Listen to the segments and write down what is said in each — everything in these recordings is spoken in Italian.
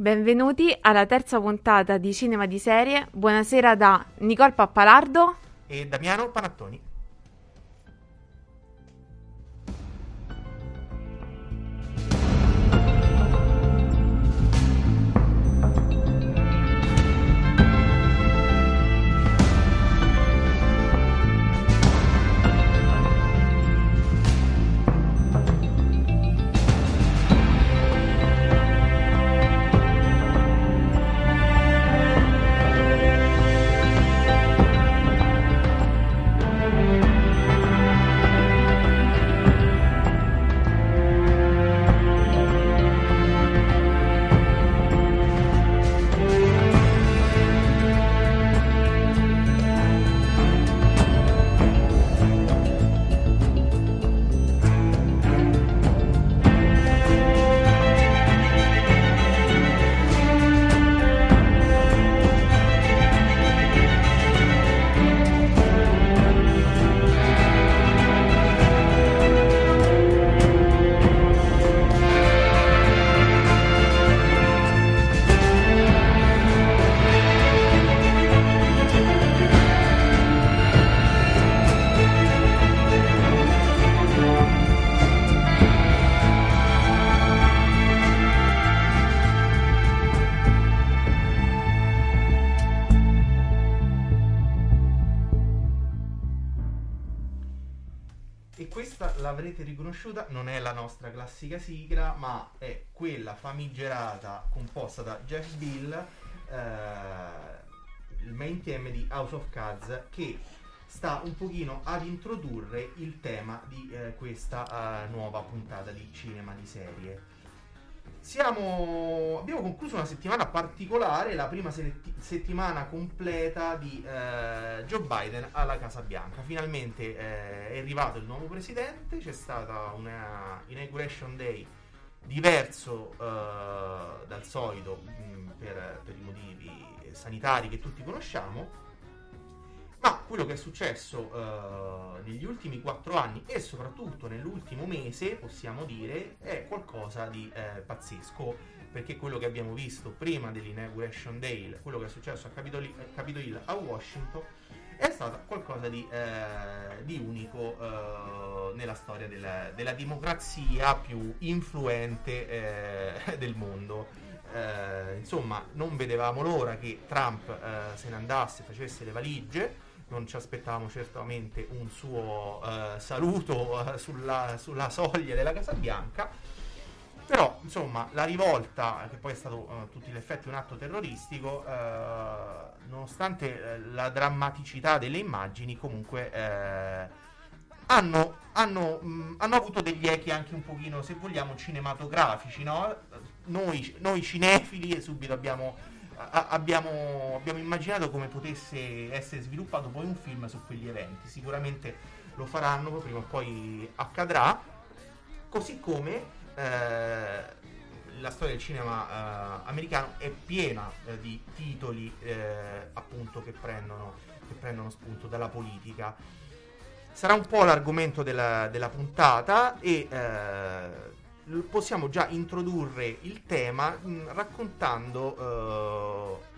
Benvenuti alla terza puntata di Cinema di Serie. Buonasera da Nicole Pappalardo e Damiano Panattoni. L'avrete riconosciuta, non è la nostra classica sigla, ma è quella famigerata composta da Jeff Bill, eh, il main theme di House of Cards, che sta un pochino ad introdurre il tema di eh, questa uh, nuova puntata di cinema di serie. Siamo, abbiamo concluso una settimana particolare, la prima setti- settimana completa di eh, Joe Biden alla Casa Bianca. Finalmente eh, è arrivato il nuovo presidente, c'è stata una inauguration day diverso eh, dal solito mh, per, per i motivi sanitari che tutti conosciamo ma quello che è successo uh, negli ultimi quattro anni e soprattutto nell'ultimo mese, possiamo dire, è qualcosa di eh, pazzesco. Perché quello che abbiamo visto prima dell'Inauguration Day, quello che è successo a Capitol, Capitol Hill a Washington, è stato qualcosa di, eh, di unico eh, nella storia della, della, democrazia più influente eh, del mondo. Eh, insomma, non vedevamo l'ora che Trump eh, se ne andasse, facesse le valigie non ci aspettavamo certamente un suo uh, saluto uh, sulla, sulla, soglia della Casa Bianca. Però, insomma, la rivolta, che poi è stato uh, a tutti gli effetti un atto terroristico, nonostante la drammaticità delle immagini, comunque hanno, hanno, mh, hanno, avuto degli echi anche un pochino, se vogliamo, cinematografici, no? Noi, noi cinefili subito abbiamo abbiamo, abbiamo, immaginato come potesse essere sviluppato poi un film su quegli eventi. Sicuramente lo faranno, prima o poi accadrà. Così come eh, la storia del cinema eh, americano è piena eh, di titoli eh, appunto che prendono, che prendono, spunto dalla politica. Sarà un po' l'argomento della, della puntata e eh, possiamo già introdurre il tema mh, mm, raccontando... Uh,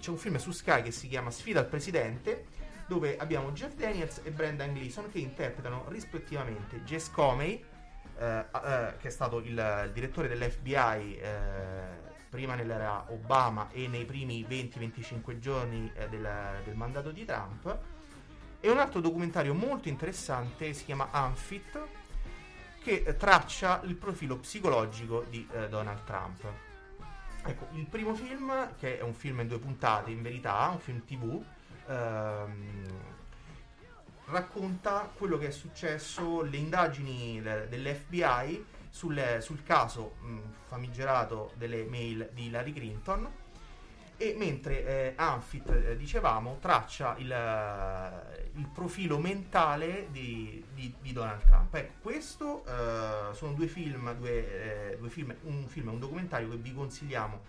c'è un film su Sky che si chiama Sfida al Presidente, dove abbiamo Jeff Daniels e Brendan Gleeson che interpretano rispettivamente Jess Comey, uh, uh, che è stato il, il direttore dell'FBI prima nell'era Obama e nei primi 20-25 giorni del, del mandato di Trump, e un altro documentario molto interessante si chiama Unfit, che traccia il profilo psicologico di eh, Donald Trump. Ecco, il primo film, che è un film in due puntate in verità, un film tv, ehm, racconta quello che è successo, le indagini de- dell'FBI sul, sul caso mh, famigerato delle mail di Hillary Clinton e mentre eh, Anfit, eh, dicevamo, traccia il, eh, il profilo mentale di, di, di, Donald Trump. Ecco, questo eh, sono due film, due, eh, due film, un film e un documentario che vi consigliamo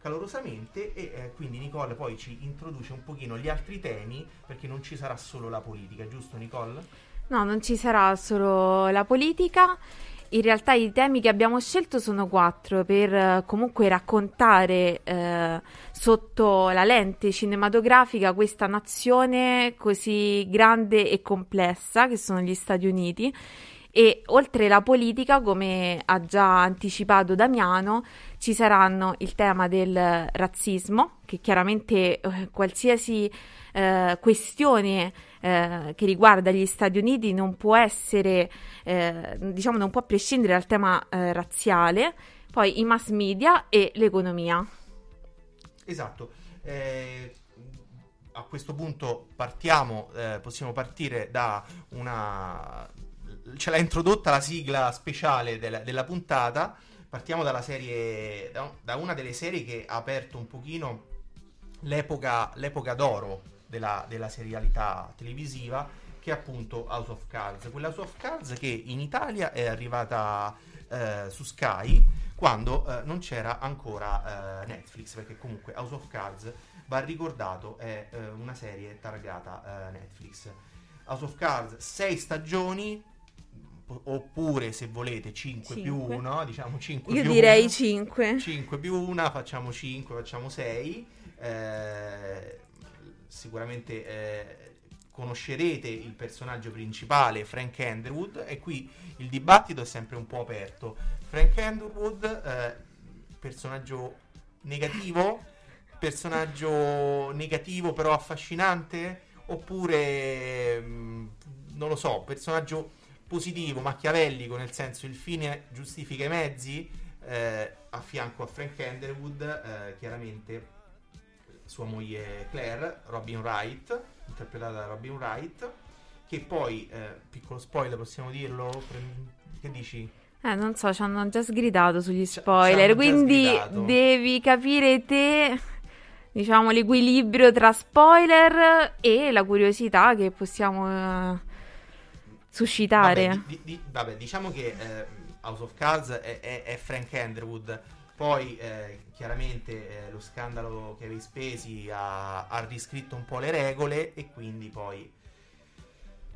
calorosamente e eh, quindi Nicole poi ci introduce un pochino gli altri temi perché non ci sarà solo la politica, giusto Nicole? No, non ci sarà solo la politica in realtà i temi che abbiamo scelto sono quattro per eh, comunque raccontare eh, sotto la lente cinematografica questa nazione così grande e complessa che sono gli Stati Uniti. E oltre la politica, come ha già anticipato Damiano, ci saranno il tema del razzismo, che chiaramente eh, qualsiasi eh, questione eh, che riguarda gli Stati Uniti non può essere, eh, diciamo, non può prescindere dal tema eh, razziale, poi i mass media e l'economia. Esatto. Eh, a questo punto partiamo, possiamo partire da una ce l'ha introdotta la sigla speciale della, della puntata. Partiamo dalla serie, da, una delle serie che ha aperto un pochino l'epoca, l'epoca d'oro della, della serialità televisiva, che è appunto House of Cards. Quella House of Cards che in Italia è arrivata eh, su Sky quando eh, non c'era ancora eh, Netflix, perché comunque House of Cards, va ricordato, è eh, una serie targata eh, Netflix. House of Cards, sei stagioni, oppure se volete 5, 5. più 1, diciamo 5 Io direi 1, 5. 5 più 1, facciamo 5, facciamo 6. Eh, sicuramente eh, conoscerete il personaggio principale, Frank Underwood, e qui il dibattito è sempre un po' aperto. Frank Underwood, eh, personaggio negativo, personaggio negativo però affascinante, oppure, mm, non lo so, personaggio positivo, machiavellico, nel senso il fine giustifica i mezzi, eh, a fianco a Frank Underwood, eh, chiaramente sua moglie Claire, Robin Wright, interpretata da Robin Wright, che poi, eh, piccolo spoiler possiamo dirlo, che dici? Eh, non so, ci hanno già sgridato sugli spoiler, quindi devi capire te, diciamo, l'equilibrio tra spoiler e la curiosità che possiamo eh, suscitare. Vabbè, di, di, vabbè diciamo che eh, House of Cards è, è, è Frank Underwood. Poi eh, chiaramente eh, lo scandalo Kevin Spesi ha, ha, riscritto un po' le regole e quindi poi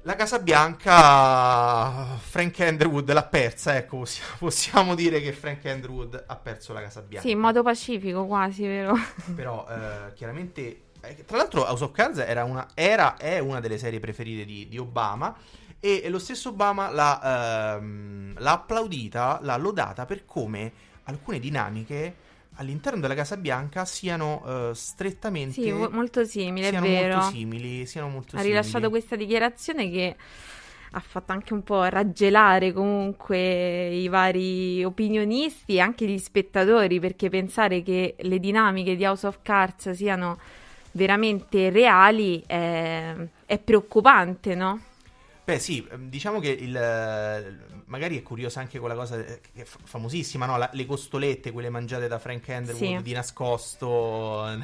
la Casa Bianca Frank Underwood l'ha persa, ecco, possiamo, possiamo dire che Frank Underwood ha perso la Casa Bianca. Sì, in modo pacifico quasi, vero? Però eh, chiaramente eh, tra l'altro House of Cards era una, era, è una delle serie preferite di, di Obama e lo stesso Obama l'ha, ehm, l'ha applaudita, l'ha lodata per come alcune dinamiche all'interno della Casa Bianca siano uh, strettamente sì, molto simili, è vero. Molto simili, siano molto ha simili. rilasciato questa dichiarazione che ha fatto anche un po' raggelare comunque i vari opinionisti e anche gli spettatori, perché pensare che le dinamiche di House of Cards siano veramente reali è, è preoccupante, no? Beh sì, ehm, diciamo che il, magari è curiosa anche quella cosa che è famosissima, no? La, le costolette, quelle mangiate da Frank Underwood sì. di nascosto,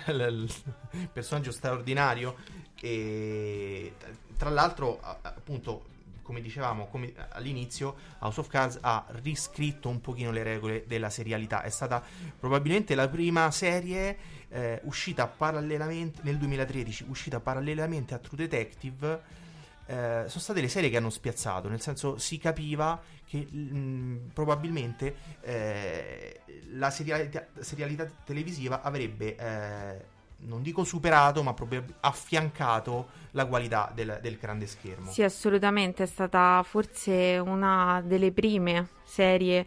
personaggio straordinario. E tra l'altro, appunto, come dicevamo come all'inizio, House of Cards ha riscritto un pochino le regole della serialità. È stata probabilmente la prima serie eh, uscita parallelamente nel 2013, uscita parallelamente a True Detective eh, sono state le serie che hanno spiazzato, nel senso si capiva che mh, mm, probabilmente eh, la serialità, serialità, televisiva avrebbe, eh, non dico superato, ma proprio affiancato la qualità del, del, grande schermo. Sì, assolutamente, è stata forse una delle prime serie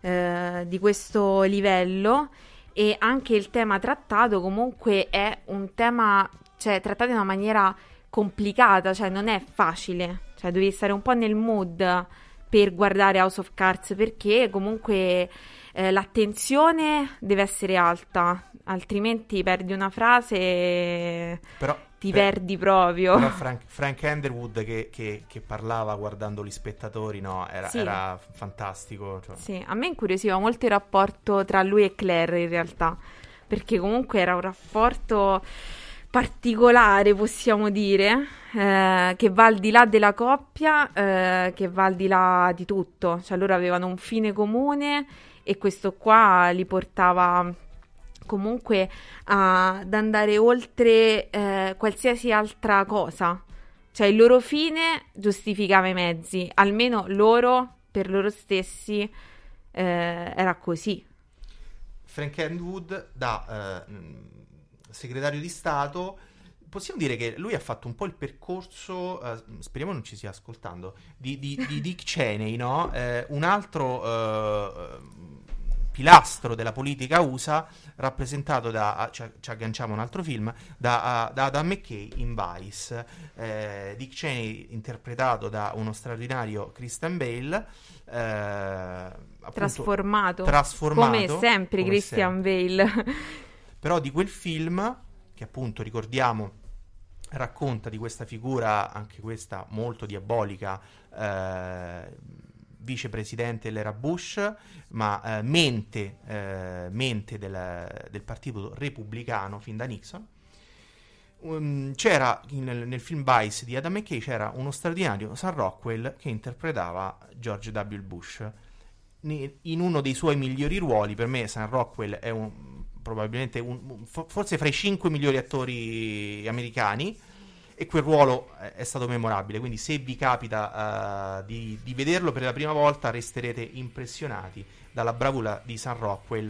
eh, di questo livello e anche il tema trattato comunque è un tema, cioè trattato in una maniera complicata, cioè non è facile, cioè devi stare un po' nel mood per guardare House of Cards perché comunque eh, l'attenzione deve essere alta, altrimenti perdi una frase e però, ti per, perdi proprio. Però Frank, Frank Underwood che, che, che, parlava guardando gli spettatori, no, era, sì. era fantastico. Cioè. Sì, a me incuriosiva molto il rapporto tra lui e Claire in realtà, perché comunque era un rapporto particolare, possiamo dire, eh, che va al di là della coppia, eh, che va al di là di tutto. Cioè loro avevano un fine comune e questo qua li portava comunque a, ad andare oltre eh, qualsiasi altra cosa. Cioè il loro fine giustificava i mezzi, almeno loro per loro stessi eh, era così. Frank Wood da eh, segretario di Stato possiamo dire che lui ha fatto un po' il percorso, uh, speriamo non ci stia ascoltando, di, di, di Dick Cheney, no? eh, un altro uh, pilastro della politica USA rappresentato da, cioè, ci agganciamo a un altro film, da, da Adam McKay in Vice. Eh, Dick Cheney interpretato da uno straordinario Christian Bale. Eh, appunto, trasformato, trasformato come sempre come Christian sempre. Bale. Però di quel film, che appunto ricordiamo racconta di questa figura, anche questa molto diabolica, eh, vicepresidente dell'era Bush, ma eh, mente, eh, mente del, del, partito repubblicano fin da Nixon. Um, c'era in, nel film Vice di Adam McKay c'era uno straordinario Sam Rockwell che interpretava George W. Bush. In uno dei suoi migliori ruoli, per me Sam Rockwell è un, probabilmente un, forse fra i cinque migliori attori americani e quel ruolo è stato memorabile, quindi se vi capita uh, di, di, vederlo per la prima volta resterete impressionati dalla bravura di San Rockwell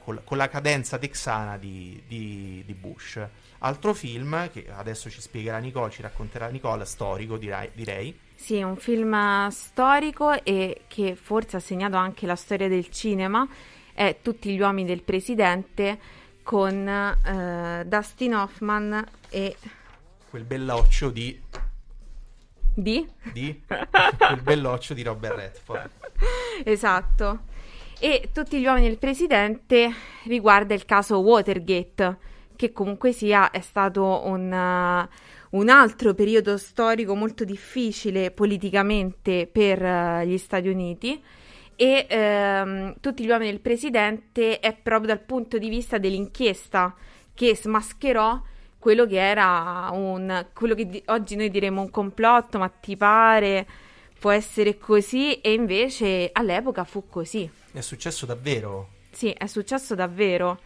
uh, col, con la cadenza texana di, di, di, Bush. Altro film che adesso ci spiegherà Nicole, ci racconterà Nicole, storico direi. direi. Sì, un film storico e che forse ha segnato anche la storia del cinema, è Tutti gli uomini del presidente con uh, Dustin Hoffman e quel belloccio di... Di? Di? quel belloccio di Robert Redford. Esatto. E tutti gli uomini del presidente riguarda il caso Watergate, che comunque sia è stato un, uh, un altro periodo storico molto difficile politicamente per uh, gli Stati Uniti e um, tutti gli uomini del presidente è proprio dal punto di vista dell'inchiesta che smascherò quello che era un quello che di- oggi noi diremmo un complotto, ma ti pare può essere così e invece all'epoca fu così. È successo davvero? Sì, è successo davvero.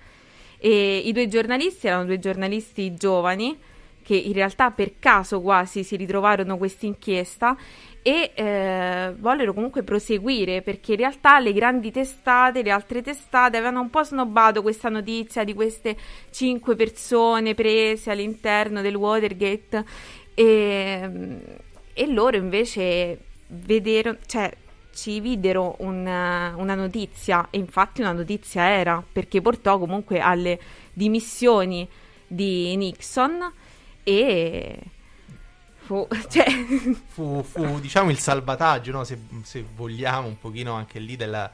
E i due giornalisti erano due giornalisti giovani che in realtà per caso quasi si ritrovarono questa inchiesta e eh, vollero comunque proseguire perché in realtà le grandi testate, le altre testate avevano un po' snobbato questa notizia di queste cinque persone prese all'interno del Watergate e, e loro invece vedero, cioè, ci videro una, una notizia e infatti una notizia era perché portò comunque alle dimissioni di Nixon e fu, cioè... fu, fu, diciamo il salvataggio, no? se, se, vogliamo, un pochino anche lì della,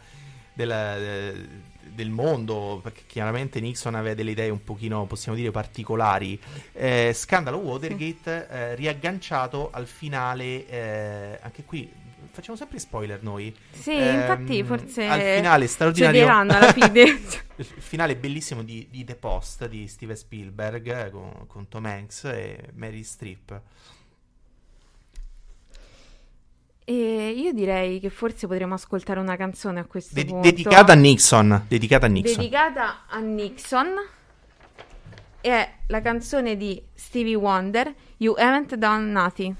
della, del mondo, perché chiaramente Nixon aveva delle idee un pochino, possiamo dire, particolari. Eh, scandalo Watergate eh, riagganciato al finale, eh, anche qui facciamo sempre spoiler noi. Sì, eh, infatti forse al finale straordinario alla fine. il finale bellissimo di, di, The Post di Steven Spielberg eh, con, con Tom Hanks e Mary Streep. E io direi che forse potremmo ascoltare una canzone a questo Ded- punto. Dedicata a Nixon. Dedicata a Nixon. Dedicata a Nixon. È la canzone di Stevie Wonder, You Haven't Done Nothing.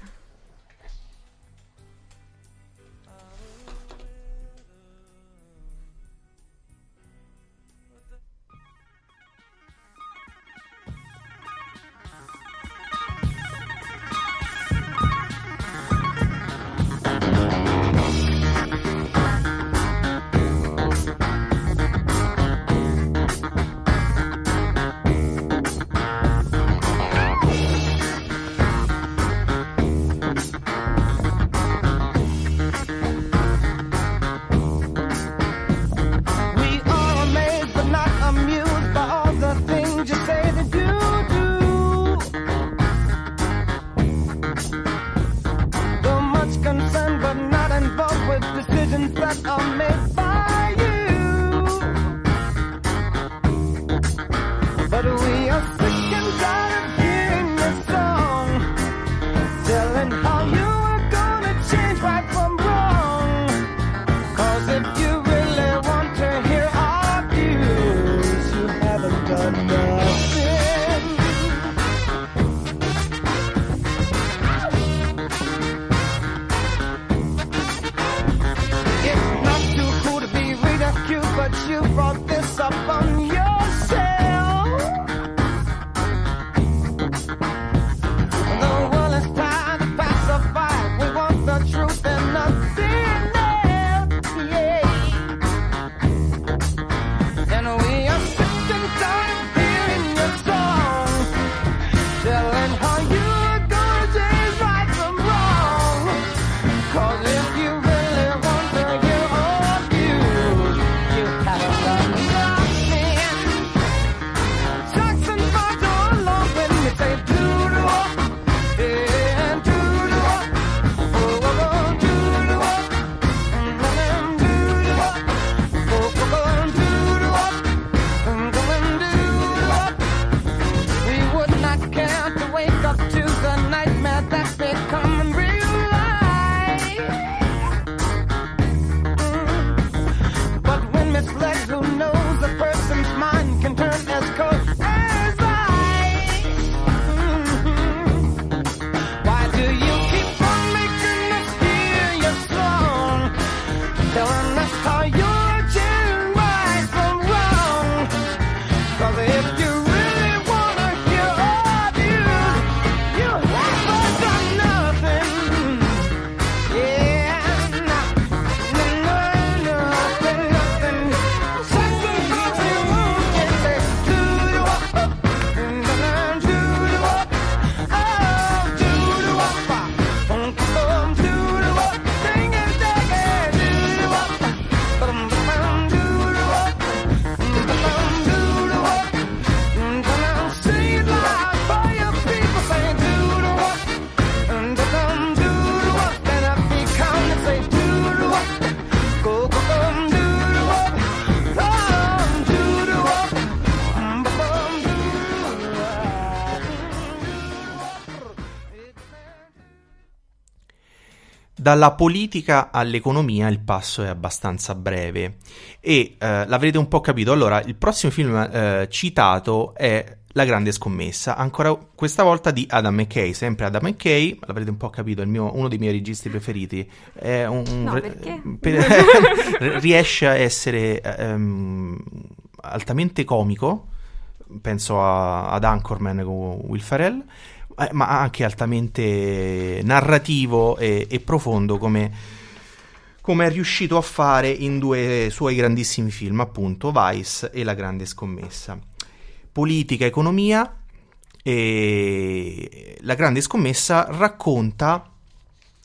Dalla politica all'economia il passo è abbastanza breve e eh, l'avrete un po' capito. Allora, il prossimo film eh, citato è La grande scommessa, ancora questa volta di Adam McKay, sempre Adam McKay, l'avrete un po' capito, mio, uno dei miei registi preferiti. È un, un no, perché? Per, riesce a essere um, altamente comico, penso a, ad Anchorman con Will Ferrell ma anche altamente narrativo e, e profondo come, come, è riuscito a fare in due suoi grandissimi film, appunto Vice e La Grande Scommessa. Politica, economia e La Grande Scommessa racconta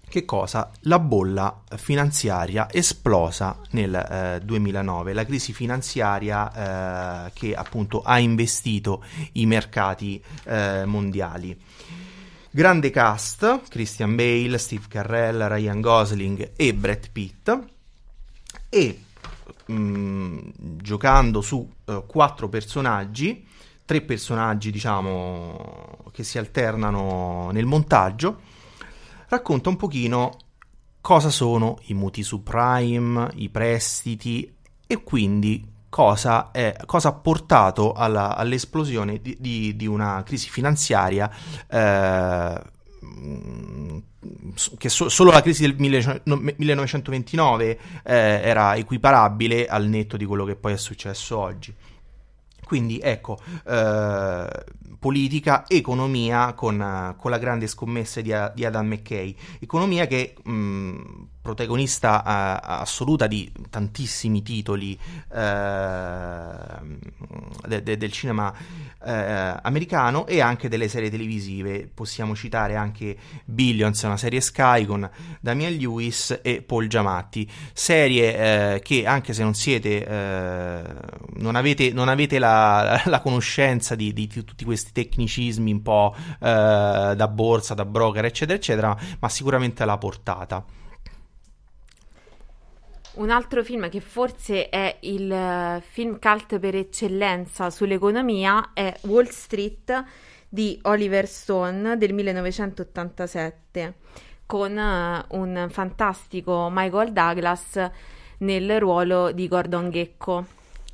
che cosa? La bolla finanziaria esplosa nel eh, 2009, la crisi finanziaria eh, che appunto ha investito i mercati eh, mondiali. Grande cast, Christian Bale, Steve Carrell, Ryan Gosling e Brett Pitt e mh, mm, giocando su uh, quattro personaggi, tre personaggi diciamo che si alternano nel montaggio, racconta un pochino cosa sono i mutui subprime, i prestiti e quindi cosa, è, cosa ha portato alla, all'esplosione di, di, di, una crisi finanziaria eh, che so, solo la crisi del 1929 eh, era equiparabile al netto di quello che poi è successo oggi. Quindi ecco, eh, politica, economia con, con, la grande scommessa di, di Adam McKay. Economia che mh, protagonista uh, assoluta di tantissimi titoli uh, de- de- del cinema uh, americano e anche delle serie televisive. Possiamo citare anche Billions, una serie Sky con Damian Lewis e Paul Giamatti. Serie che anche se non siete, non avete, non avete la, la conoscenza di, di, di, tutti questi tecnicismi un po' da borsa, da broker, eccetera, eccetera, ma sicuramente la portata. Un altro film che forse è il eh, film cult per eccellenza sull'economia è Wall Street di Oliver Stone del 1987 con uh, un fantastico Michael Douglas nel ruolo di Gordon Gecko.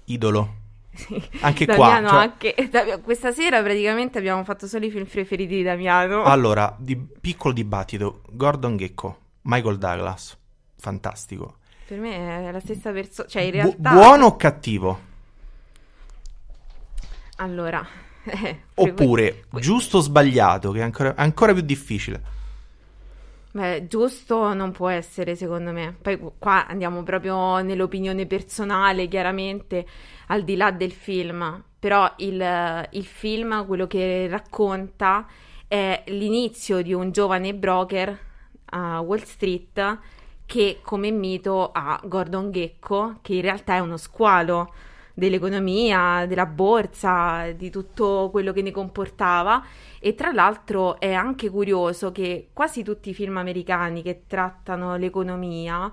Idolo. Sì. Anche Damiano qua. Cioè... Anche, questa sera praticamente abbiamo fatto solo i film preferiti di Damiano. Allora, di, piccolo dibattito. Gordon Gecko, Michael Douglas. Fantastico. Per me è la stessa persona, cioè in realtà... Bu- buono o cattivo? Allora... Eh, Oppure que- giusto o sbagliato, che è ancora, ancora più difficile. Beh, giusto non può essere secondo me. Poi qua andiamo proprio nell'opinione personale, chiaramente, al di là del film. Però il, il film, quello che racconta, è l'inizio di un giovane broker a Wall Street che come mito ha Gordon Gecko, che in realtà è uno squalo dell'economia, della borsa, di tutto quello che ne comportava e tra l'altro è anche curioso che quasi tutti i film americani che trattano l'economia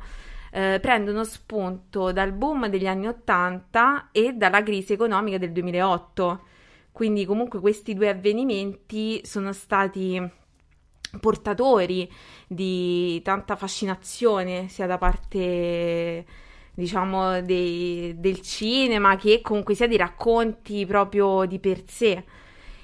eh, prendono spunto dal boom degli anni 80 e dalla crisi economica del 2008. Quindi comunque questi due avvenimenti sono stati portatori di tanta fascinazione sia da parte diciamo dei, del cinema che comunque sia di racconti proprio di per sé.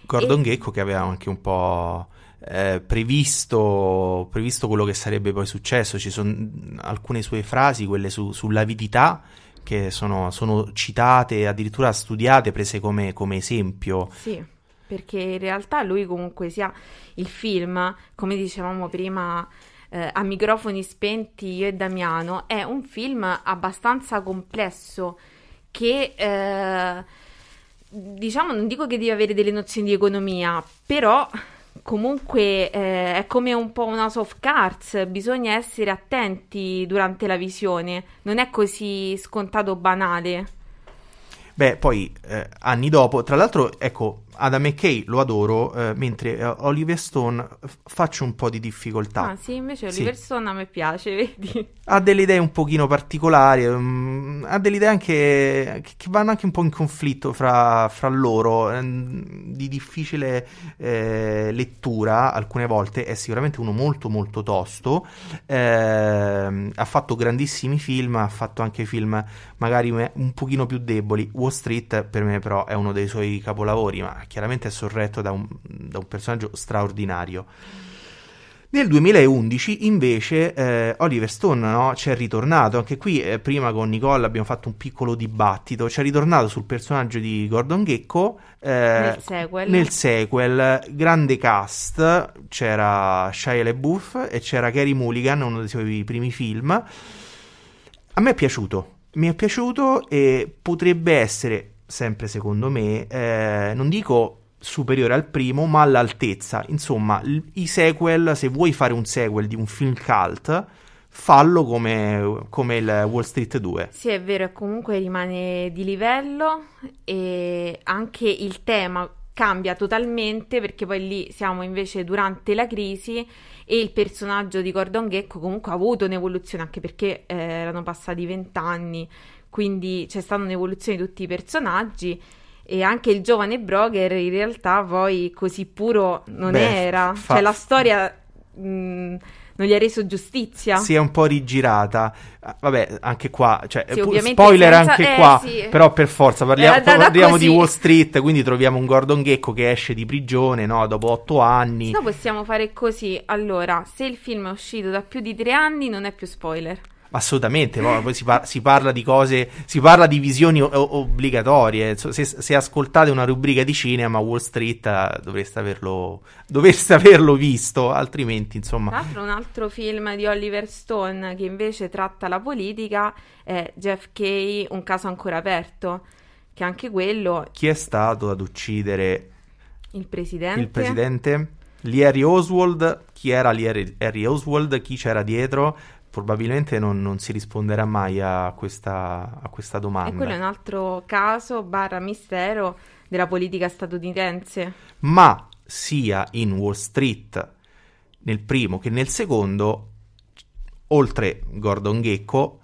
Gordon e... Gecko che aveva anche un po' eh, previsto, previsto quello che sarebbe poi successo. Ci sono alcune sue frasi quelle su, sull'avidità che sono, sono, citate addirittura studiate prese come, come esempio. Sì perché in realtà lui comunque sia il film, come dicevamo prima, eh, a microfoni spenti io e Damiano, è un film abbastanza complesso che... Eh, diciamo, non dico che devi avere delle nozioni di economia, però comunque eh, è come un po' una soft cards, bisogna essere attenti durante la visione, non è così scontato banale. Beh, poi eh, anni dopo, tra l'altro, ecco, Adam McKay lo adoro, eh, mentre eh, Oliver Stone f- faccio un po' di difficoltà. Ah, sì, invece Oliver sì. Stone a me piace, vedi? Ha delle idee un pochino particolari, um, ha delle idee anche che, che, vanno anche un po' in conflitto fra, fra loro, um, di difficile eh, lettura alcune volte, è sicuramente uno molto molto tosto, eh, ha fatto grandissimi film, ha fatto anche film magari un pochino più deboli, Wall Street per me però è uno dei suoi capolavori, ma chiaramente è sorretto da un, da un personaggio straordinario. Nel 2011 invece eh, Oliver Stone no, ci è ritornato, anche qui eh, prima con Nicole abbiamo fatto un piccolo dibattito, ci è ritornato sul personaggio di Gordon Gecko eh, nel, sequel. nel sequel, grande cast, c'era Shia LaBeouf e c'era Gary Mulligan, uno dei suoi primi film. A me è piaciuto, mi è piaciuto e potrebbe essere, sempre secondo me, eh, non dico superiore al primo, ma all'altezza. Insomma, i sequel, se vuoi fare un sequel di un film cult, fallo come, come, il Wall Street 2. Sì, è vero, comunque rimane di livello e anche il tema cambia totalmente perché poi lì siamo invece durante la crisi e il personaggio di Gordon Gecko comunque ha avuto un'evoluzione anche perché eh, erano passati vent'anni, quindi c'è stata un'evoluzione di tutti i personaggi e anche il giovane Broker in realtà poi così puro non Beh, era, fa... cioè la storia mh, non gli ha reso giustizia. Si è un po' rigirata. Ah, vabbè, anche qua, cioè, sì, pu- spoiler senza... anche eh, qua, sì. però per forza parliamo, eh, da, da parliamo di Wall Street, quindi troviamo un Gordon Gecko che esce di prigione, no, dopo otto anni. No, possiamo fare così. Allora, se il film è uscito da più di tre anni non è più spoiler. Assolutamente, poi si, par- si, parla di cose, si parla di visioni o- obbligatorie. Se, se, ascoltate una rubrica di cinema, Wall Street uh, dovreste, averlo, dovreste averlo visto, altrimenti insomma. Tra l'altro, un altro film di Oliver Stone che invece tratta la politica è Jeff Kay, Un caso ancora aperto, che anche quello. Chi è stato ad uccidere il presidente? Il presidente? Harry Oswald, chi era Harry Oswald, chi c'era dietro, probabilmente non, non, si risponderà mai a questa, a questa domanda. E quello è un altro caso barra mistero della politica statunitense. Ma sia in Wall Street nel primo che nel secondo, oltre Gordon Gecko,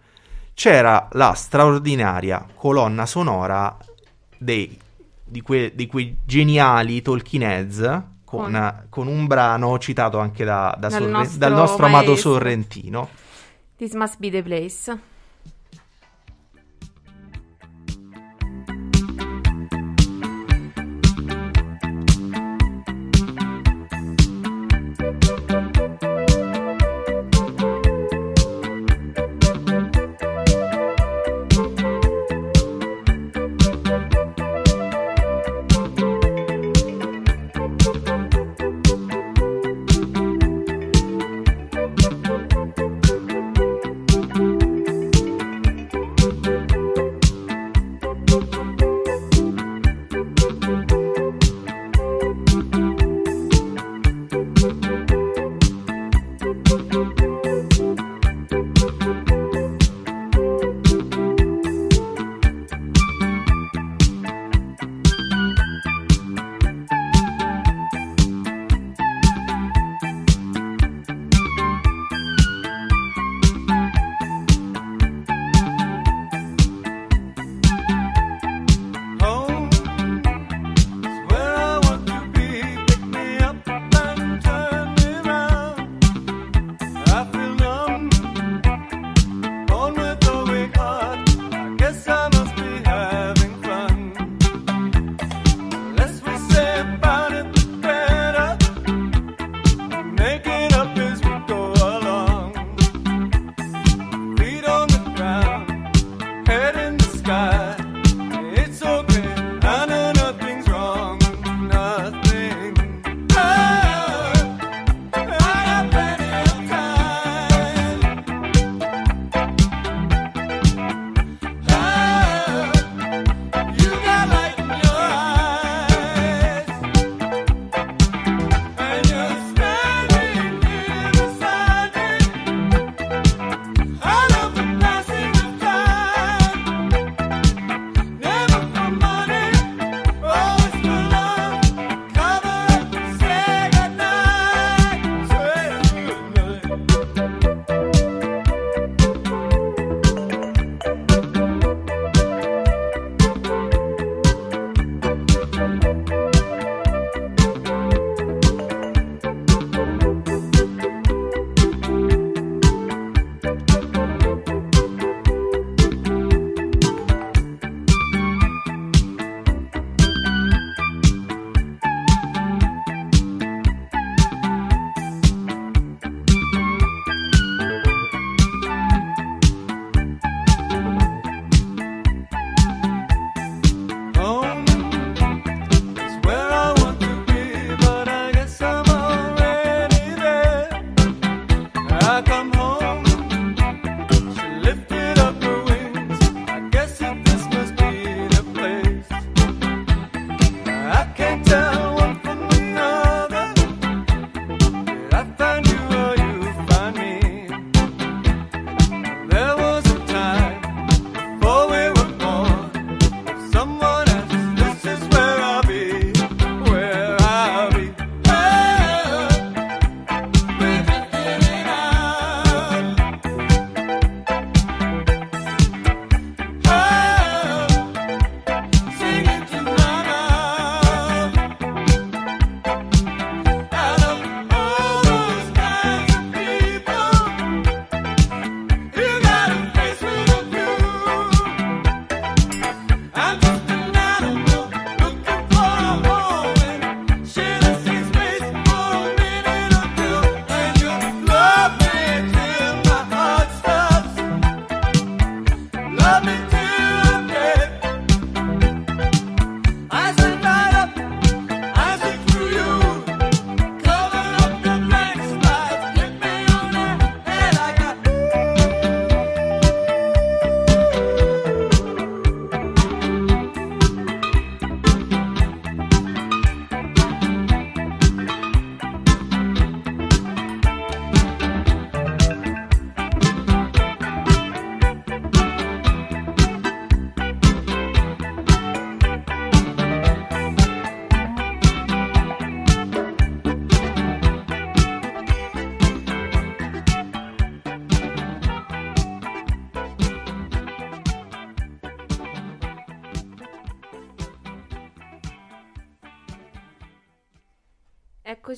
c'era la straordinaria colonna sonora dei, di, que, di quei geniali Talking Heads con, con, un brano citato anche da, da Sorre- nostro dal nostro amato Sorrentino. This must be the place.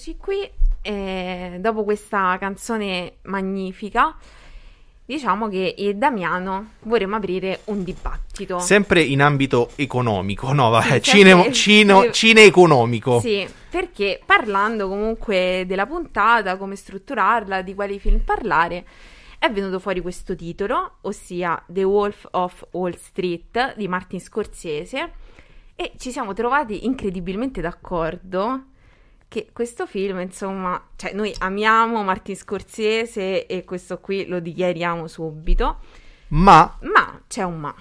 Eccoci qui, eh, dopo questa canzone magnifica, diciamo che io e Damiano vorremmo aprire un dibattito. Sempre in ambito economico, no, vabbè, Sì, cine, cine economico. Sì, perché parlando comunque della puntata, come strutturarla, di quali film parlare, è venuto fuori questo titolo, ossia The Wolf of Wall Street di Martin Scorsese e ci siamo trovati incredibilmente d'accordo che questo film, insomma, cioè noi amiamo Martin Scorsese e questo qui lo dichiariamo subito, Ma ma c'è un ma.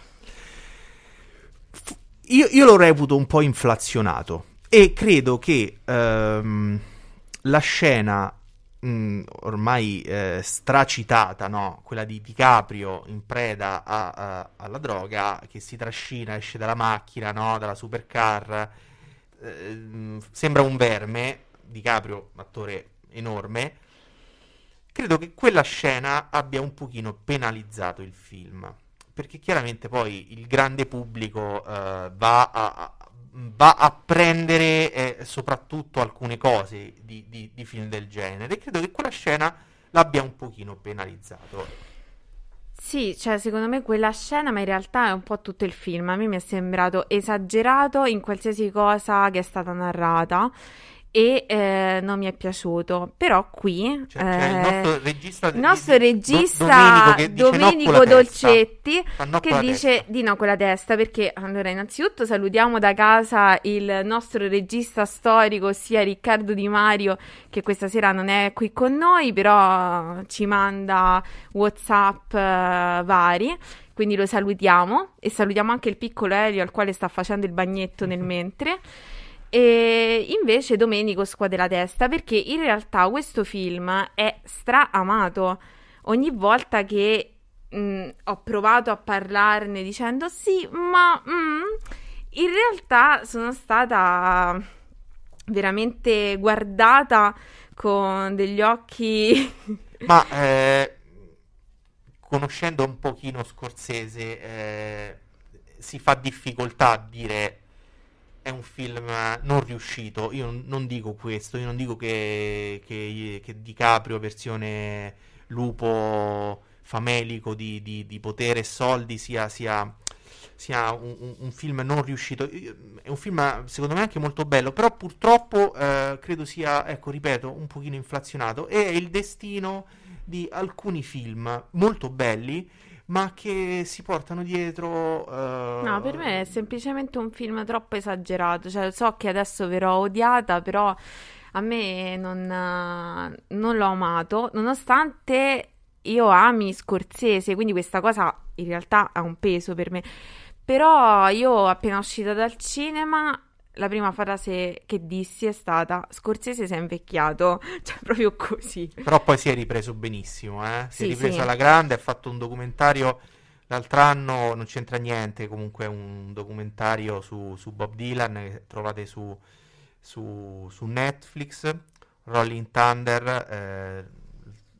io, io lo reputo un po' inflazionato e credo che ehm, la scena mh, ormai eh, stracitata, no? quella di DiCaprio in preda a- a- alla droga, che si trascina, esce dalla macchina, no? dalla supercar, ehm, sembra un verme, DiCaprio, attore enorme, credo che quella scena abbia un pochino penalizzato il film, perché chiaramente poi il grande pubblico eh, va a- va a prendere eh, soprattutto alcune cose di, di- di film del genere e credo che quella scena l'abbia un pochino penalizzato. Sì, cioè secondo me quella scena, ma in realtà è un po' tutto il film. A me mi è sembrato esagerato in qualsiasi cosa che è stata narrata e eh, non mi è piaciuto. Però qui Cioè, c'è il eh, nostro regista, il nostro regista Do- Domenico Domenico testa. Dolcetti che dice testa. di no con la testa perché allora innanzitutto salutiamo da casa il nostro regista storico sia Riccardo Di Mario che questa sera non è qui con noi però ci manda Whatsapp eh, vari quindi lo salutiamo e salutiamo anche il piccolo Elio al quale sta facendo il bagnetto nel mentre e invece Domenico scuote la testa perché in realtà questo film è stra-amato. Ogni volta che mh, ho provato a parlarne dicendo sì, ma mm", in realtà sono stata veramente guardata con degli occhi. Ma eh, conoscendo un pochino Scorsese, eh, si fa difficoltà a dire è un film non riuscito. Io non- dico questo, io non dico che, che, che DiCaprio versione lupo famelico di, di- di potere e soldi sia, sia, sia un, un- film non riuscito. È un film secondo me anche molto bello, però purtroppo eh, credo sia, ecco, ripeto, un pochino inflazionato. È il destino di alcuni film molto belli, ma che si portano dietro. eh, No, per me è semplicemente un film troppo esagerato. Cioè, so che adesso verrò odiata, però a me non, eh, non l'ho amato, nonostante io ami Scorsese, quindi questa cosa in realtà ha un peso per me. Però io appena uscita dal cinema, la prima frase che dissi è stata Scorsese si è invecchiato, cioè proprio così. Però poi si è ripreso benissimo, eh? Si è Sì, ripreso sì. alla grande, ha fatto un documentario l'altro anno, non c'entra niente, comunque è un documentario su, su Bob Dylan che trovate su, su- su Netflix, Rolling Thunder, eh,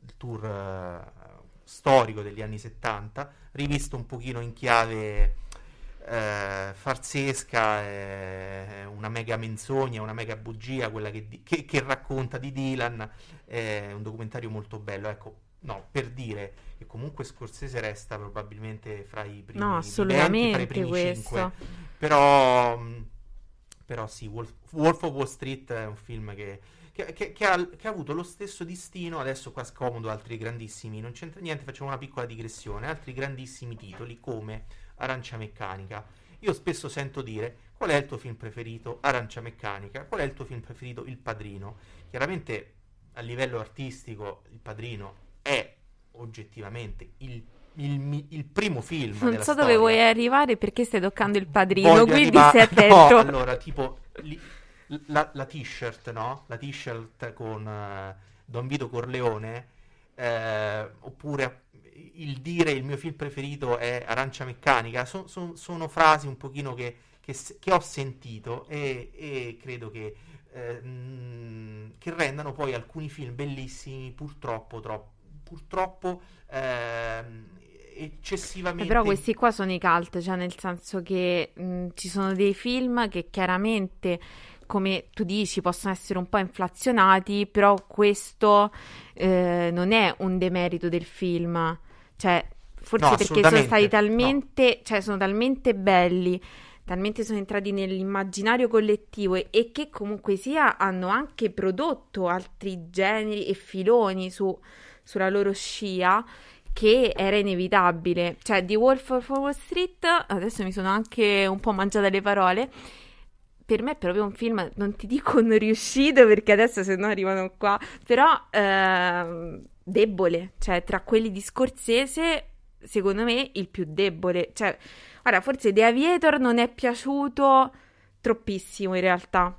il tour eh, storico degli anni 70, rivisto un pochino in chiave eh, farsesca, è una mega menzogna, una mega bugia, quella che, di- che- che racconta di Dylan, è un documentario molto bello, ecco, no, per dire che comunque Scorsese resta probabilmente fra i primi No, 20, fra i primi questo. 5, però, però sì, Wolf, Wolf of Wall Street è un film che, che- che- che ha, che ha avuto lo stesso destino, adesso qua scomodo altri grandissimi, non c'entra niente, facciamo una piccola digressione, altri grandissimi titoli come Arancia Meccanica. Io spesso sento dire qual è il tuo film preferito? Arancia Meccanica. Qual è il tuo film preferito? Il Padrino. Chiaramente a livello artistico Il Padrino è oggettivamente il, il il primo film Non della so dove storia. vuoi arrivare perché stai toccando il padrino, Voglio quindi arriva- No, attento. allora, tipo li- la, la t-shirt, no? La t-shirt con eh, Don Vito Corleone, eh, oppure il dire il mio film preferito è Arancia Meccanica, so- so- sono frasi un pochino che, che che ho sentito e, e credo che, eh, che rendano poi alcuni film bellissimi, purtroppo, troppo, purtroppo ehm, eccessivamente... Eh, Però questi qua sono i cult, cioè nel senso che mh, ci sono dei film che chiaramente come tu dici, possono essere un po' inflazionati, però questo eh, non è un demerito del film. Cioè, forse No, perché sono stati talmente, cioè, sono talmente belli, talmente sono entrati nell'immaginario collettivo e, e che comunque sia hanno anche prodotto altri generi e filoni su- sulla loro scia che era inevitabile. Cioè, The Wolf of Wall Street, adesso mi sono anche un po' mangiata le parole. Per me è proprio un film, non ti dico non riuscito perché adesso se no arrivano qua, però ehm, debole, cioè tra quelli di Scorsese, secondo me il più debole. Cioè, ora forse The Aviator non è piaciuto troppissimo in realtà.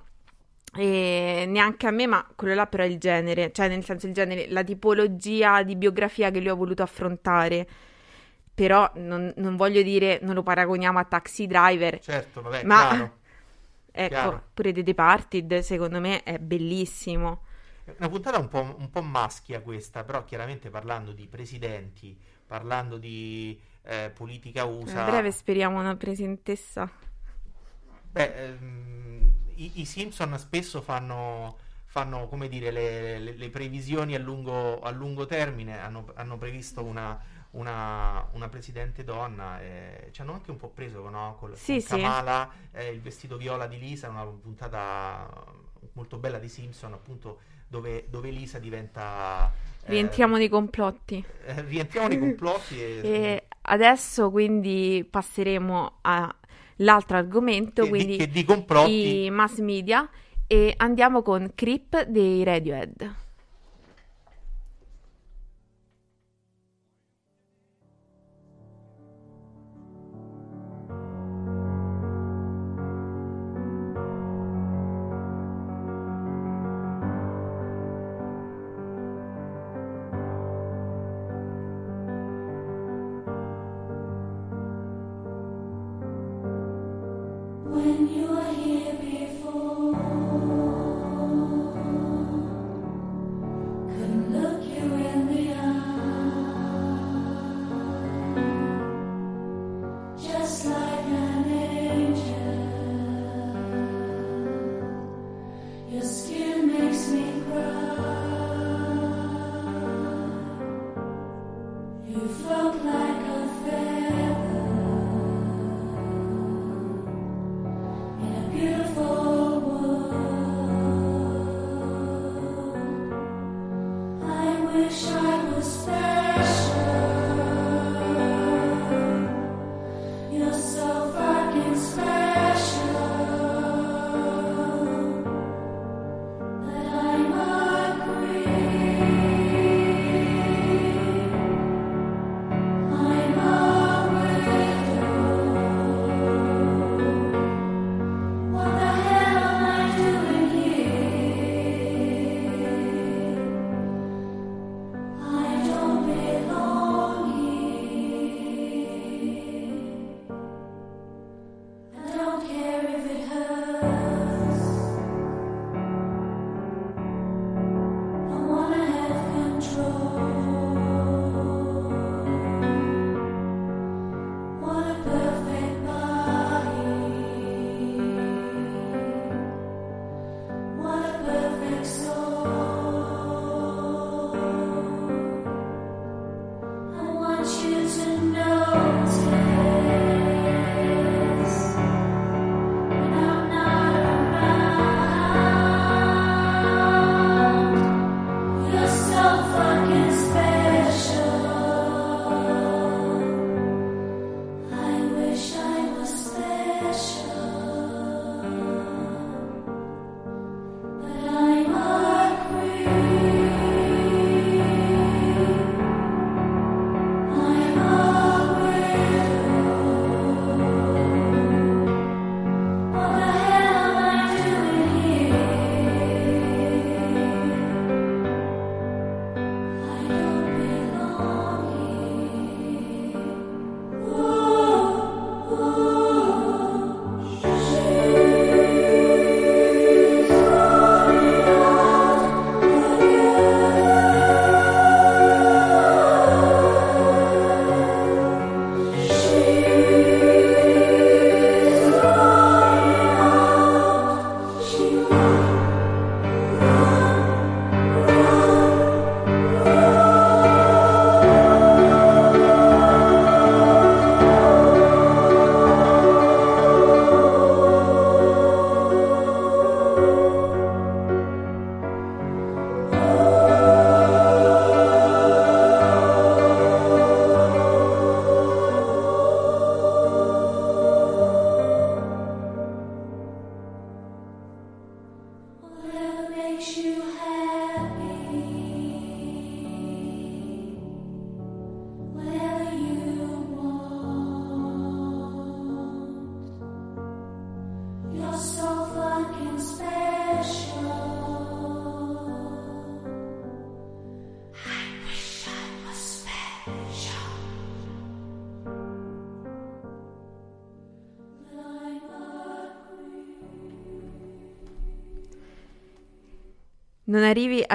E neanche a me, ma quello là però è il genere, cioè nel senso il genere, la tipologia di biografia che lui ha voluto affrontare. Però non, non voglio dire, non lo paragoniamo a Taxi Driver, Certo, vabbè, ma chiaro. ecco, chiaro. pure The Departed secondo me è bellissimo. Una puntata un po', un po' maschia questa, però chiaramente parlando di presidenti, parlando di eh, politica A USA. breve speriamo una presentessa. Beh, ehm, i, i Simpson spesso fanno, fanno, come dire, le, le- le previsioni a lungo, a lungo termine, hanno, hanno previsto una, una- una presidente donna, e ci hanno anche un po' preso no? Col- Sì, con sì. Kamala, eh, il vestito viola di Lisa, una puntata molto bella di Simpson, appunto, dove, dove Lisa diventa... eh, Rientriamo nei complotti. eh, rientriamo nei complotti e... E adesso quindi passeremo all'altro argomento, che, di, quindi che di complotti... i mass media, e andiamo con Creep dei Radiohead.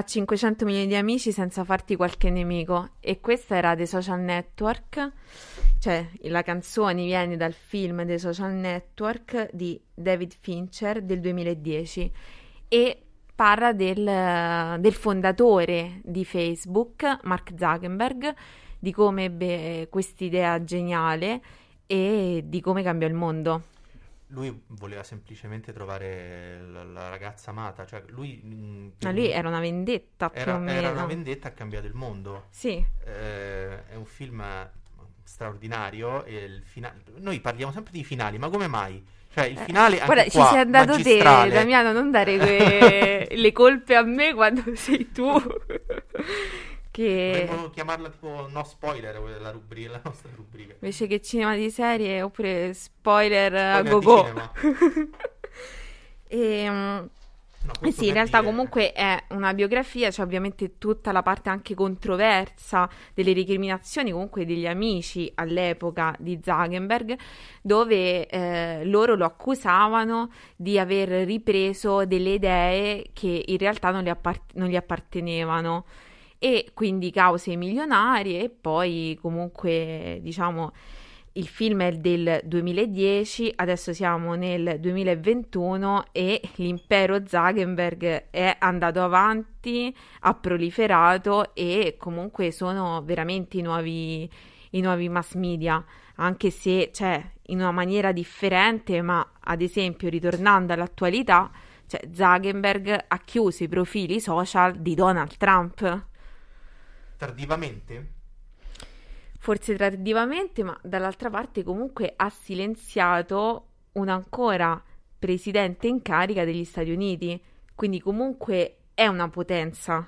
A 500 milioni di amici senza farti qualche nemico. E questa era The Social Network, cioè la canzone viene dal film The Social Network di David Fincher del 2010 e parla del, del fondatore di Facebook, Mark Zuckerberg, di come ebbe quest'idea geniale e di come cambiò il mondo lui voleva semplicemente trovare la, la ragazza amata, cioè lui... Mm, Ma lui era una vendetta era, più o meno. Era una vendetta, ha cambiato il mondo. Sì. Eh, è un film straordinario e il fina- noi parliamo sempre di finali, ma come mai? Cioè il eh, finale eh, Guarda, ci sei andato magistrale. te, Damiano, non dare que- le colpe a me quando sei tu. che... Dovremmo chiamarla tipo no spoiler la, rubrica, la nostra rubrica. Invece che cinema di serie oppure spoiler, a go-go. e, um, No, eh sì, in realtà dire... comunque è una biografia, c'è cioè ovviamente tutta la parte anche controversa delle recriminazioni comunque degli amici all'epoca di Zuckerberg, dove eh, loro lo accusavano di aver ripreso delle idee che in realtà non gli, appart- non gli appartenevano e quindi cause milionarie e poi comunque diciamo il film è del 2010, adesso siamo nel 2021 e l'impero Zuckerberg è andato avanti, ha proliferato e comunque sono veramente i nuovi, i nuovi mass media, anche se cioè, in una maniera differente, ma ad esempio ritornando all'attualità, cioè, Zuckerberg ha chiuso i profili social di Donald Trump tardivamente? Forse tardivamente, ma dall'altra parte comunque ha silenziato un ancora presidente in carica degli Stati Uniti. Quindi comunque è una potenza,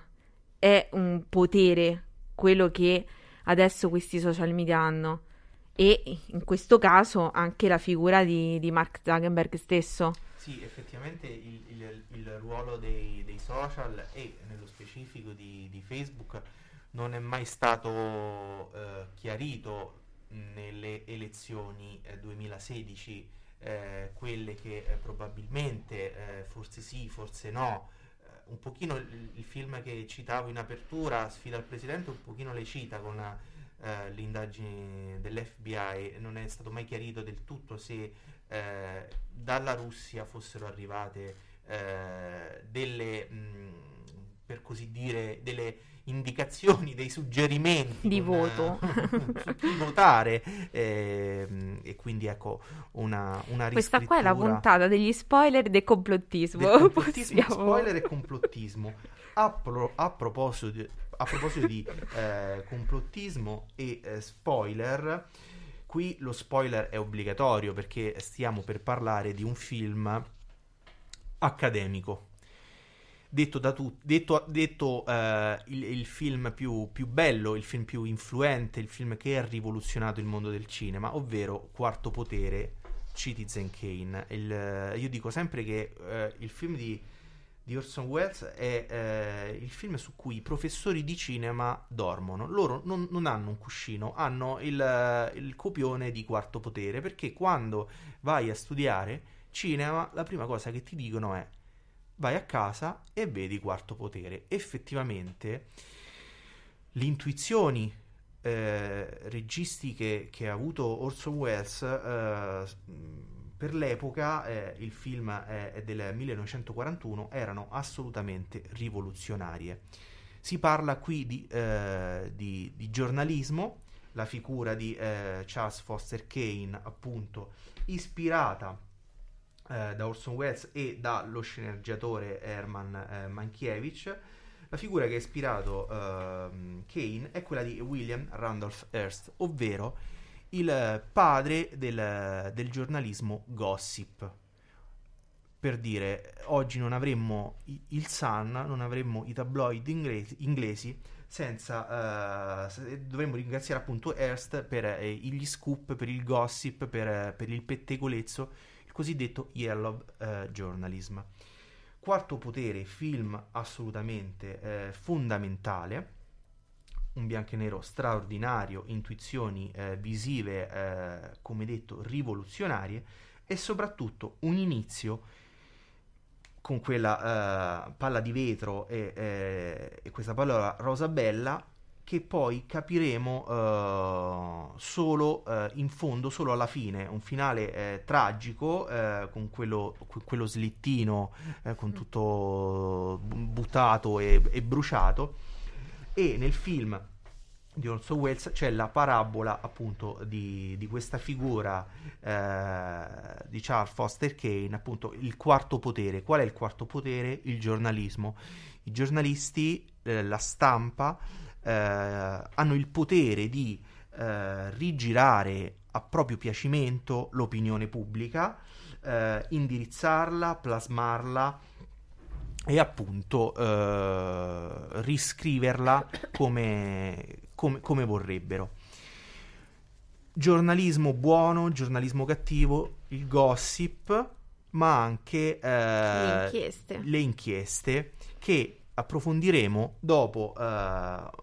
è un potere quello che adesso questi social media hanno. E in questo caso anche la figura di, di Mark Zuckerberg stesso. Sì, effettivamente il, il, il ruolo dei, dei, social e nello specifico di, di Facebook non è mai stato eh, chiarito nelle elezioni eh, 2016, eh, quelle che eh, probabilmente, eh, forse sì, forse no, eh, un pochino il, il, film che citavo in apertura, Sfida al Presidente, un pochino le cita con le indagini dell'FBI, non è stato mai chiarito del tutto se dalla Russia fossero arrivate delle, mh, per così dire, delle indicazioni, dei suggerimenti di voto. su chi votare eh, e quindi ecco una, una questa qua è la puntata degli spoiler del complottismo, del complottismo spoiler e complottismo. A, pro, a proposito di, a proposito di eh, complottismo e eh, spoiler qui lo spoiler è obbligatorio perché stiamo per parlare di un film accademico detto da tutti, detto, detto uh, il, il, film più, più, bello, il film più influente, il film che ha rivoluzionato il mondo del cinema, ovvero Quarto Potere, Citizen Kane. Il, io dico sempre che uh, il film di, di, Orson Welles è uh, il film su cui i professori di cinema dormono. Loro non, non hanno un cuscino, hanno il, il copione di Quarto Potere, perché quando vai a studiare cinema, la prima cosa che ti dicono è vai a casa e vedi quarto potere. Effettivamente le eh, registiche che ha avuto Orson Welles eh, per l'epoca, eh, il film è, è del 1941, erano assolutamente rivoluzionarie. Si parla qui di, eh, di, di giornalismo, la figura di eh, Charles Foster Kane, appunto, ispirata eh, da Orson Welles e dallo sceneggiatore Herman eh, Mankiewicz. La figura che ha ispirato eh, Kane è quella di William Randolph Hearst, ovvero il padre del, del giornalismo gossip. per dire oggi non avremmo il Sun, non avremmo i tabloid inglesi, inglesi senza uh, dovremmo ringraziare appunto Hearst per eh, gli scoop, per il gossip, per, per, il pettegolezzo, cosiddetto yellow uh, journalism. Quarto potere, film assolutamente eh, fondamentale, un bianco e nero straordinario, intuizioni eh, visive, eh, come detto, rivoluzionarie e soprattutto un inizio con quella uh, palla di vetro e, e, e, questa palla rosa bella che poi capiremo uh, solo uh, in fondo, solo alla fine, un finale eh, tragico con quello, quello, slittino con mm. tutto buttato e, e bruciato e nel film di Orson Welles c'è la parabola appunto di, di questa figura eh, di Charles Foster Kane, appunto il quarto potere. Qual è il quarto potere? Il giornalismo. I giornalisti, eh, la stampa, eh, hanno il potere di eh, rigirare a proprio piacimento l'opinione pubblica, eh, indirizzarla, plasmarla e appunto eh, riscriverla come, come, come vorrebbero. Giornalismo buono, giornalismo cattivo, il gossip, ma anche eh, le, inchieste. le, inchieste. che approfondiremo dopo. Eh,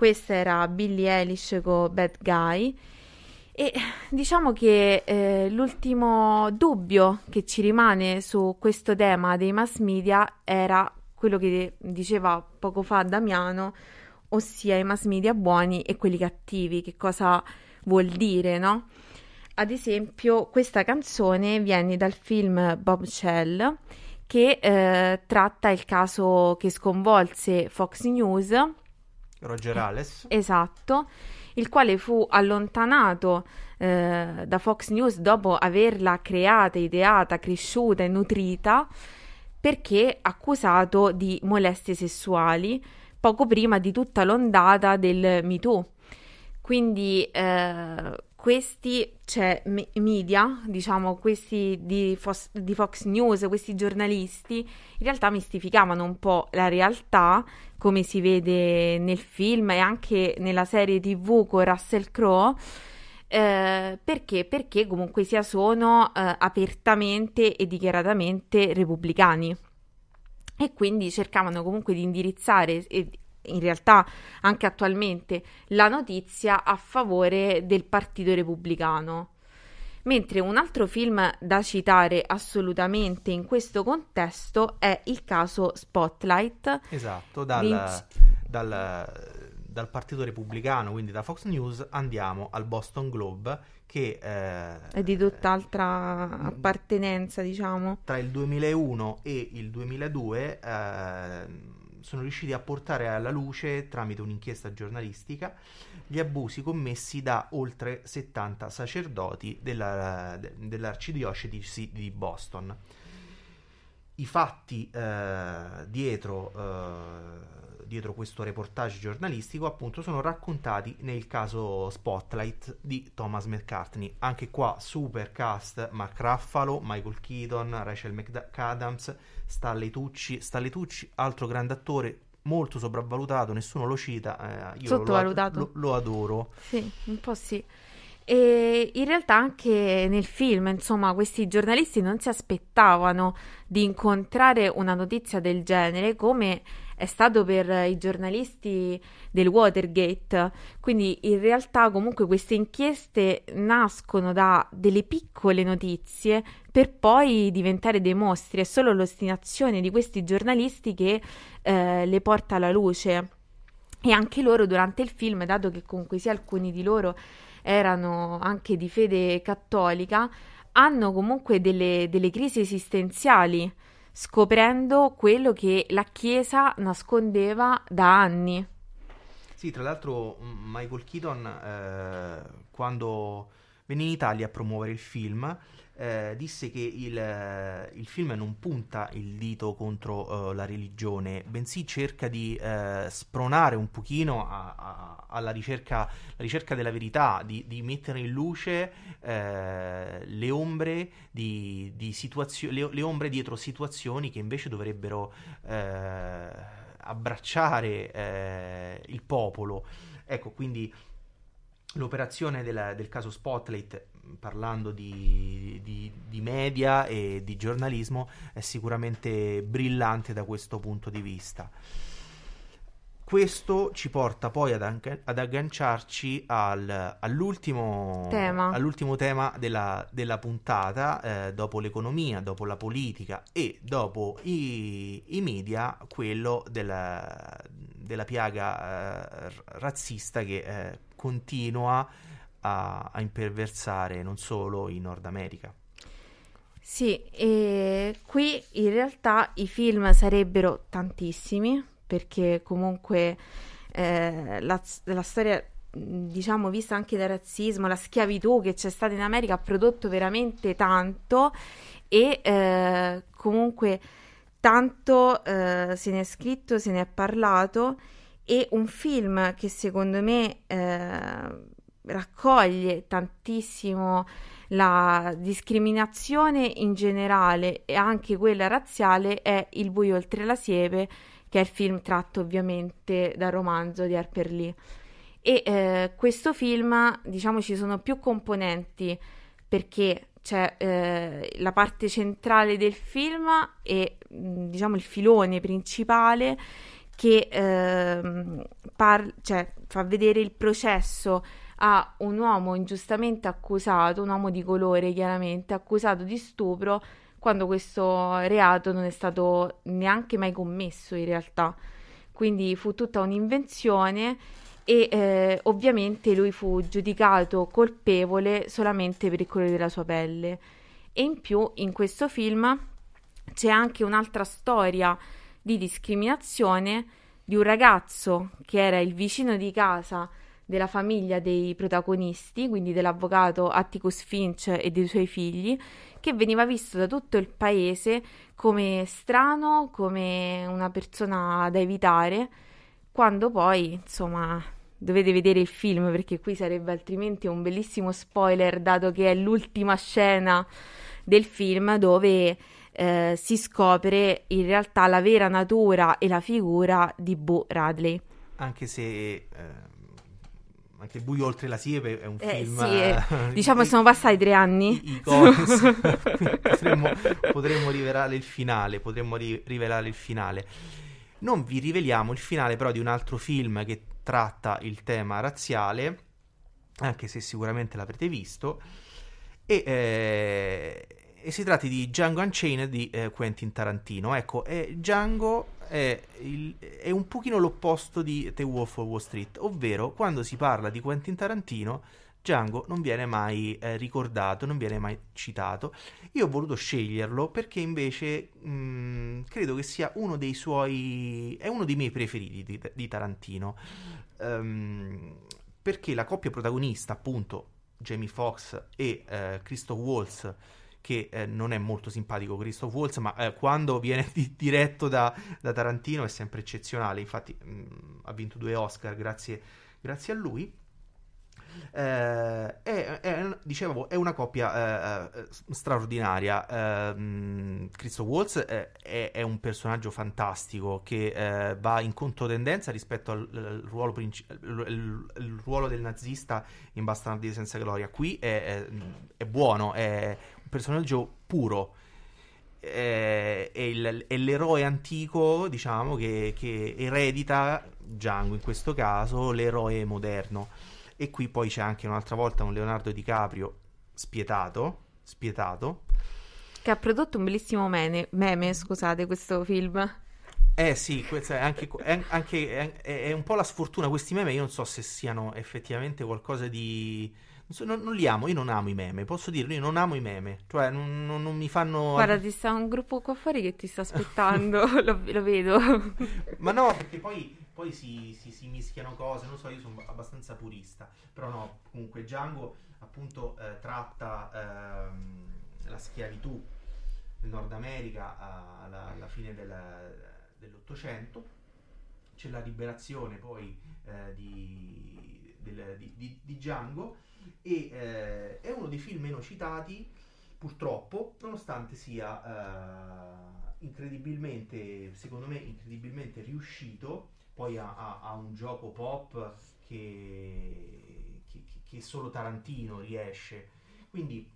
questa era Billie Eilish con Bad Guy. E diciamo che eh, l'ultimo dubbio che ci rimane su questo tema dei mass media era quello che diceva poco fa Damiano, ossia i mass media buoni e quelli cattivi. Che cosa vuol dire, no? Ad esempio, questa canzone viene dal film Bob Shell che eh, tratta il caso che sconvolse Fox News. Roger Ailes. Esatto, il quale fu allontanato eh, da Fox News dopo averla creata, ideata, cresciuta e nutrita perché accusato di molestie sessuali poco prima di tutta l'ondata del Me Too. Quindi eh, questi cioè, media, diciamo questi di, Fos- di, Fox News, questi giornalisti, in realtà mistificavano un po' la realtà, come si vede nel film e anche nella serie TV con Russell Crowe. Eh, perché? Perché comunque sia sono eh, apertamente e dichiaratamente repubblicani e quindi cercavano comunque di indirizzare e in realtà anche attualmente la notizia a favore del Partito Repubblicano. Mentre un altro film da citare assolutamente in questo contesto è il caso Spotlight. Esatto, dal, Vinci... dal, dal Partito Repubblicano, quindi da Fox News, andiamo al Boston Globe che eh, è di tutt'altra appartenenza, diciamo. Tra il 2001 e il 2002 eh, sono riusciti a portare alla luce, tramite un'inchiesta giornalistica, gli abusi commessi da oltre 70 sacerdoti della, dell'arcidiocesi di Boston. I fatti eh, dietro, eh, dietro, questo reportage giornalistico appunto sono raccontati nel caso Spotlight di Thomas McCartney. Anche qua super cast Mark Ruffalo, Michael Keaton, Rachel McAdams, Stanley Tucci, Stanley Tucci, altro grande attore, molto sopravvalutato, nessuno lo cita. Eh, io Sottovalutato. Lo, lo, lo, adoro. Sì, un po' sì. E in realtà anche nel film, insomma, questi giornalisti non si aspettavano di incontrare una notizia del genere come è stato per i giornalisti del Watergate. Quindi in realtà comunque queste inchieste nascono da delle piccole notizie per poi diventare dei mostri. È solo l'ostinazione di questi giornalisti che eh, le porta alla luce. E anche loro durante il film, dato che comunque sia alcuni di loro erano anche di fede cattolica, hanno comunque delle, delle crisi esistenziali scoprendo quello che la Chiesa nascondeva da anni. Sì, tra l'altro Michael Keaton eh, quando venne in Italia a promuovere il film eh, disse che il, il, film non punta il dito contro uh, la religione, bensì cerca di uh, spronare un pochino a, a, alla ricerca, ricerca, della verità, di, di mettere in luce uh, le, ombre di, di situazio- le, le, ombre dietro situazioni che invece dovrebbero abbracciare il popolo. Ecco, quindi l'operazione del, del caso Spotlight parlando di, di, di, media e di giornalismo, è sicuramente brillante da questo punto di vista. Questo ci porta poi ad, anche, ad agganciarci al, all'ultimo tema, all'ultimo tema della, della puntata, eh, dopo l'economia, dopo la politica e dopo i, i media, quello della, della piaga eh, razzista che eh, continua a, a imperversare non solo in Nord America. Sì, e qui in realtà i film sarebbero tantissimi perché comunque eh, la, la storia diciamo vista anche dal razzismo, la schiavitù che c'è stata in America ha prodotto veramente tanto e eh, comunque tanto eh, se ne è scritto, se ne è parlato e un film che secondo me eh, raccoglie tantissimo la discriminazione in generale e anche quella razziale è Il buio oltre la siepe, che è il film tratto ovviamente dal romanzo di Harper Lee. E eh, questo film, diciamo, ci sono più componenti perché c'è eh, la parte centrale del film e diciamo il filone principale che eh, par- cioè, fa vedere il processo a un uomo ingiustamente accusato, un uomo di colore chiaramente, accusato di stupro quando questo reato non è stato neanche mai commesso in realtà. Quindi fu tutta un'invenzione e eh, ovviamente lui fu giudicato colpevole solamente per il colore della sua pelle. E in più in questo film c'è anche un'altra storia di discriminazione di un ragazzo che era il vicino di casa della famiglia dei protagonisti, quindi dell'avvocato Atticus Finch e dei suoi figli, che veniva visto da tutto il paese come strano, come una persona da evitare, quando poi, insomma, dovete vedere il film perché qui sarebbe altrimenti un bellissimo spoiler dato che è l'ultima scena del film dove eh, si scopre in realtà la vera natura e la figura di Bo Radley. Anche se eh, anche Buio oltre la siepe è un eh, film... Sì, eh, diciamo che sono passati tre anni. I, i potremmo, potremmo, rivelare il finale, potremmo ri- rivelare il finale. Non vi riveliamo il finale però di un altro film che tratta il tema razziale, anche se sicuramente l'avrete visto, e, eh, e si tratta di Django Unchained di eh, Quentin Tarantino. Ecco, eh, Django è, il, è, un pochino l'opposto di The Wolf of Wall Street, ovvero quando si parla di Quentin Tarantino, Django non viene mai eh, ricordato, non viene mai citato. Io ho voluto sceglierlo perché invece mh, credo che sia uno dei suoi... è uno dei miei preferiti di, di Tarantino. Um, perché la coppia protagonista, appunto, Jamie Foxx e eh, Christoph Waltz, che eh, non è molto simpatico Christoph Waltz, ma eh, quando viene di- diretto da, da, Tarantino è sempre eccezionale. Infatti, mh, mm, ha vinto due Oscar grazie, grazie a lui. Eh, è, è, dicevo, è una coppia eh, eh straordinaria. Eh, Christoph Waltz è, è, un personaggio fantastico che eh, va in controtendenza rispetto al, al ruolo, princi- il, il, ruolo del nazista in Bastardi senza gloria. Qui è, buono, è personaggio puro. È, il, è, l'eroe antico, diciamo, che, che eredita Django in questo caso, l'eroe moderno. E qui poi c'è anche un'altra volta un Leonardo DiCaprio spietato, spietato. Che ha prodotto un bellissimo meme, meme scusate, questo film. Eh sì, è, anche, è, anche, è, è, un po' la sfortuna. Questi meme io non so se siano effettivamente qualcosa di... Non, so, non, non, li amo, io non amo i meme, posso dirlo, io non amo i meme. Cioè non, non, non mi fanno... Guarda, ti sta un gruppo qua fuori che ti sta aspettando, lo, lo, vedo. Ma no, perché poi poi si, si, si, mischiano cose, non so, io sono abbastanza purista, però no, comunque Django appunto eh, tratta ehm, la schiavitù nel Nord America alla, alla fine del, dell'Ottocento, c'è la liberazione poi eh, di, del, di, di, di, Django e eh, è uno dei film meno citati purtroppo, nonostante sia eh, incredibilmente, secondo me, incredibilmente riuscito poi ha, ha, un gioco pop che, che, che, solo Tarantino riesce. Quindi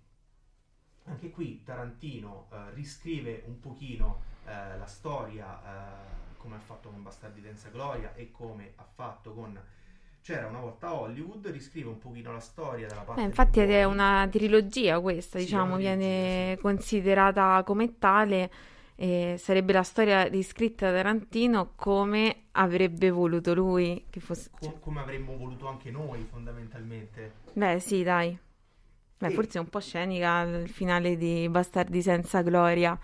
anche qui Tarantino eh, riscrive un pochino eh, la storia eh, come ha fatto con Bastardi senza gloria e come ha fatto con c'era una volta Hollywood, riscrive un pochino la storia della parte. Eh, infatti è una trilogia questa, sì, diciamo, viene sì. considerata come tale e sarebbe la storia riscritta da Tarantino come avrebbe voluto lui che fosse. Com- come avremmo voluto anche noi, fondamentalmente. Beh, sì, dai. Beh, e... forse è un po' scenica il finale di Bastardi senza gloria.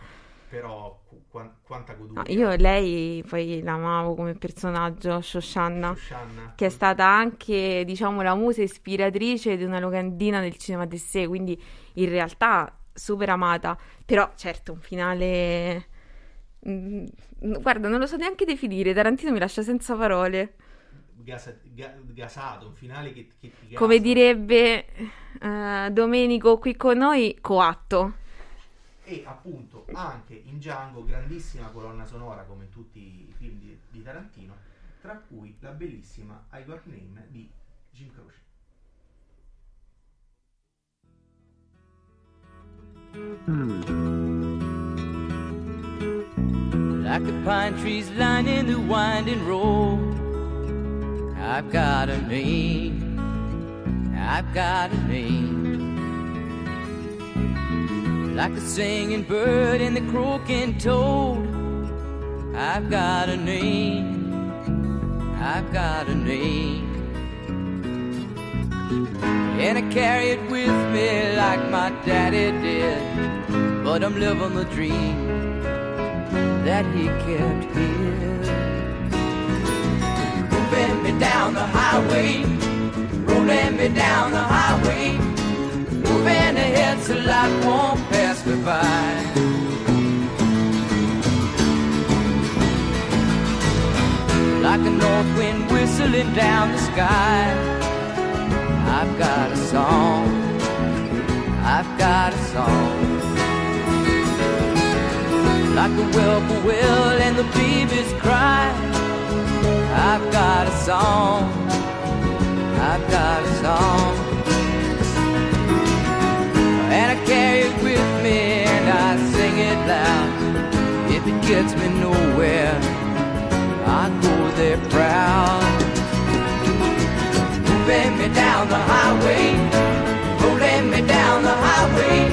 Però qu- quanta goduria. No, io lei poi l'amavo come personaggio, Shoshanna, Shoshanna, che è stata anche, diciamo, la musa ispiratrice di una locandina del cinema di sé, quindi in realtà super amata, però certo un finale... Mm, guarda, non lo so neanche definire, Tarantino mi lascia senza parole. Gasa, ga, gasato, un finale che, che ti gasa. Come direbbe uh, Domenico qui con noi, coatto. E appunto anche in Django, grandissima colonna sonora come in tutti i film di, di Tarantino, tra cui la bellissima I Got Name di Jim Croce. like the pine trees lining the winding road. I've got a name, I've got a name. Like the singing bird and the croaking toad. I've got a name, I've got a name. And I carry it with me like my daddy did. But I'm living the dream that he kept here. Moving me down the highway, rolling me down the highway, moving ahead so life won't pass me by. Like a north wind whistling down the sky. I've got a song. I've got a song. Like the whippoorwill and the babies cry. I've got a song. I've got a song. Me and I sing it loud. If it gets me nowhere, I go there proud moving me down the highway, rolling me down the highway,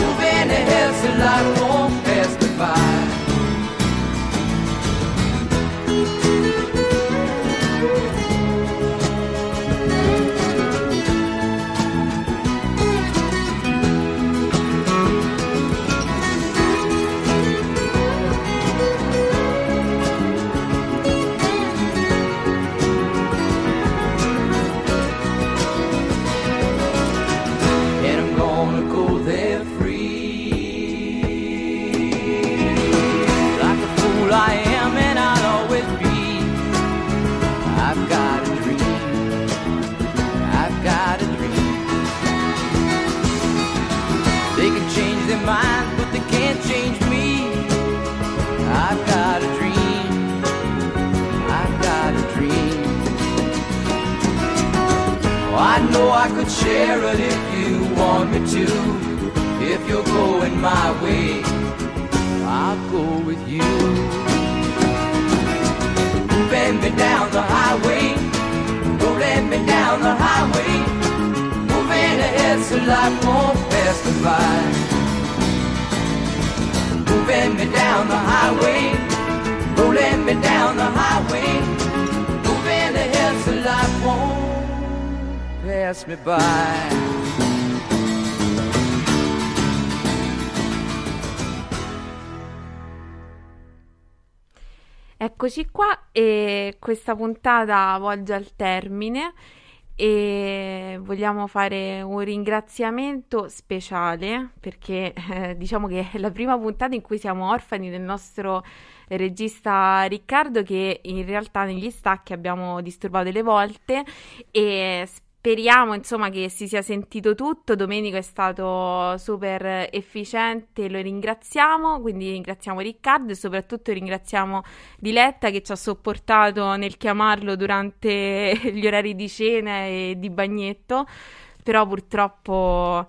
moving ahead so life won't pass me by. I've got a dream. I've got a dream. Oh, I know I could share it if you want me to. If you're going my way, I'll go with you. Moving me down the highway, rolling me down the highway, moving ahead so life won't pass me by. Moving me down the highway, rolling me down the highway, moving ahead so life won't pass me by. Eccoci qua e questa puntata volge al termine e vogliamo fare un ringraziamento speciale perché eh, diciamo che è la prima puntata in cui siamo orfani del nostro regista Riccardo che in realtà negli stacchi abbiamo disturbato delle volte e speriamo insomma che si sia sentito tutto. Domenico è stato super efficiente, lo ringraziamo, quindi ringraziamo Riccardo e soprattutto ringraziamo Diletta che ci ha sopportato nel chiamarlo durante gli orari di cena e di bagnetto, però purtroppo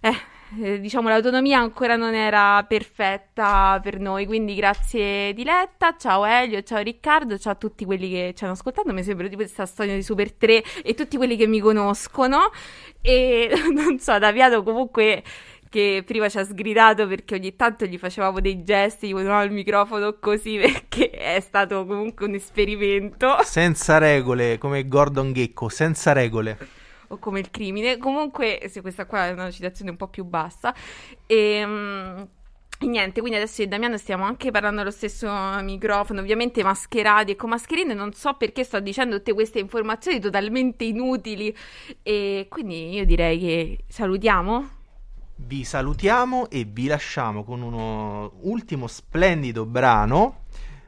eh, eh, diciamo l'autonomia ancora non era perfetta per noi, quindi grazie Diletta, ciao Elio, ciao Riccardo, ciao a tutti quelli che ci hanno ascoltato, mi sembra tipo questa storia di Super 3 e tutti quelli che mi conoscono e non so, Daviato comunque che prima ci ha sgridato perché ogni tanto gli facevamo dei gesti, gli ponevamo il microfono così perché è stato comunque un esperimento. Senza regole, come Gordon Gecko, senza regole. O come il crimine. Comunque, se questa qua è una citazione un po' più bassa. E, mm, e niente, quindi adesso io e Damiano stiamo anche parlando allo stesso microfono, ovviamente mascherati e con mascherine. Non so perché sto dicendo tutte queste informazioni totalmente inutili. E quindi io direi che salutiamo. Vi salutiamo e vi lasciamo con uno ultimo splendido brano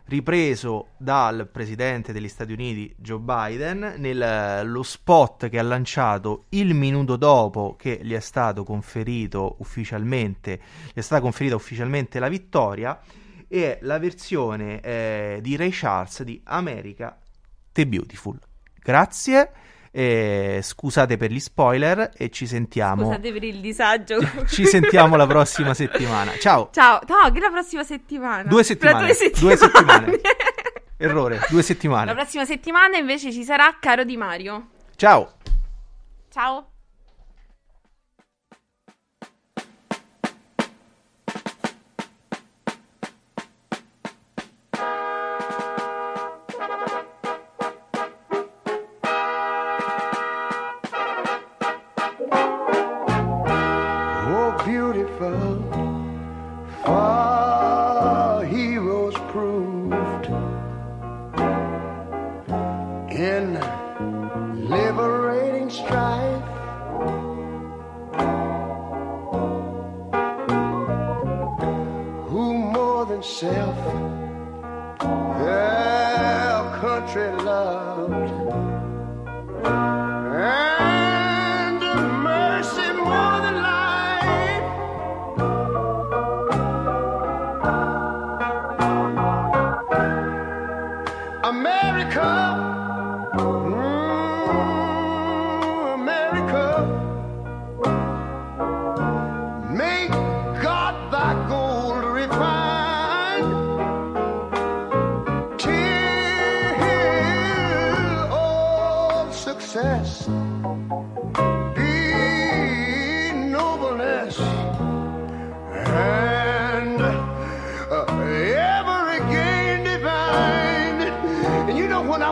ripreso dal presidente degli Stati Uniti Joe Biden nello spot che ha lanciato il minuto dopo che gli è stato conferito ufficialmente gli è stata conferita ufficialmente la vittoria e la versione eh, di Ray Charles di America the Beautiful. Grazie E scusate per gli spoiler e ci sentiamo. Scusate per il disagio. Ci sentiamo la prossima settimana. Ciao. Ciao, no, che la prossima settimana. Due settimane. due settimane. Due settimane. Errore, due settimane. La prossima settimana invece ci sarà Caro Di Mario. Ciao. Ciao.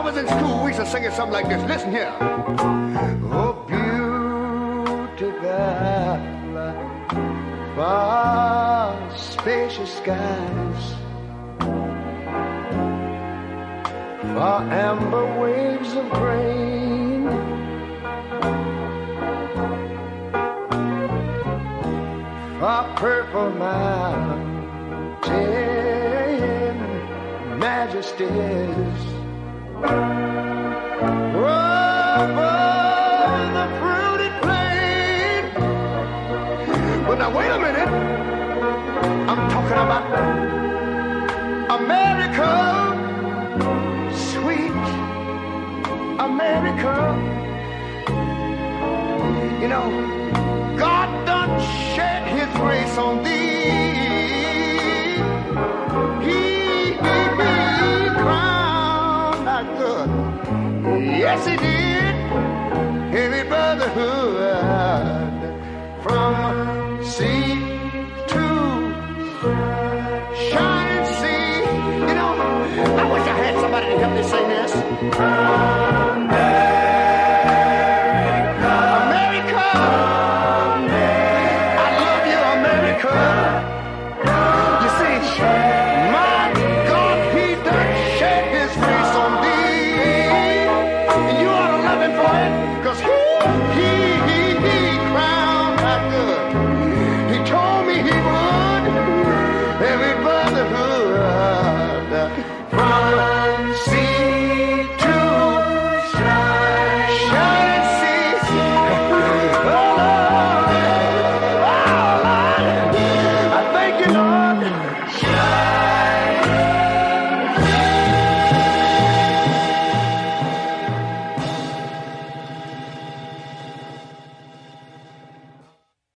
Was in school, we used to sing it something like this. Listen here. Oh, beautiful, far spacious skies, far amber waves of grain. a purple mountain majesties You know, God done shed his grace on thee. Yes, he did. Heavy brotherhood from sea to shining sea. You know, I wish I had somebody to help me sing this.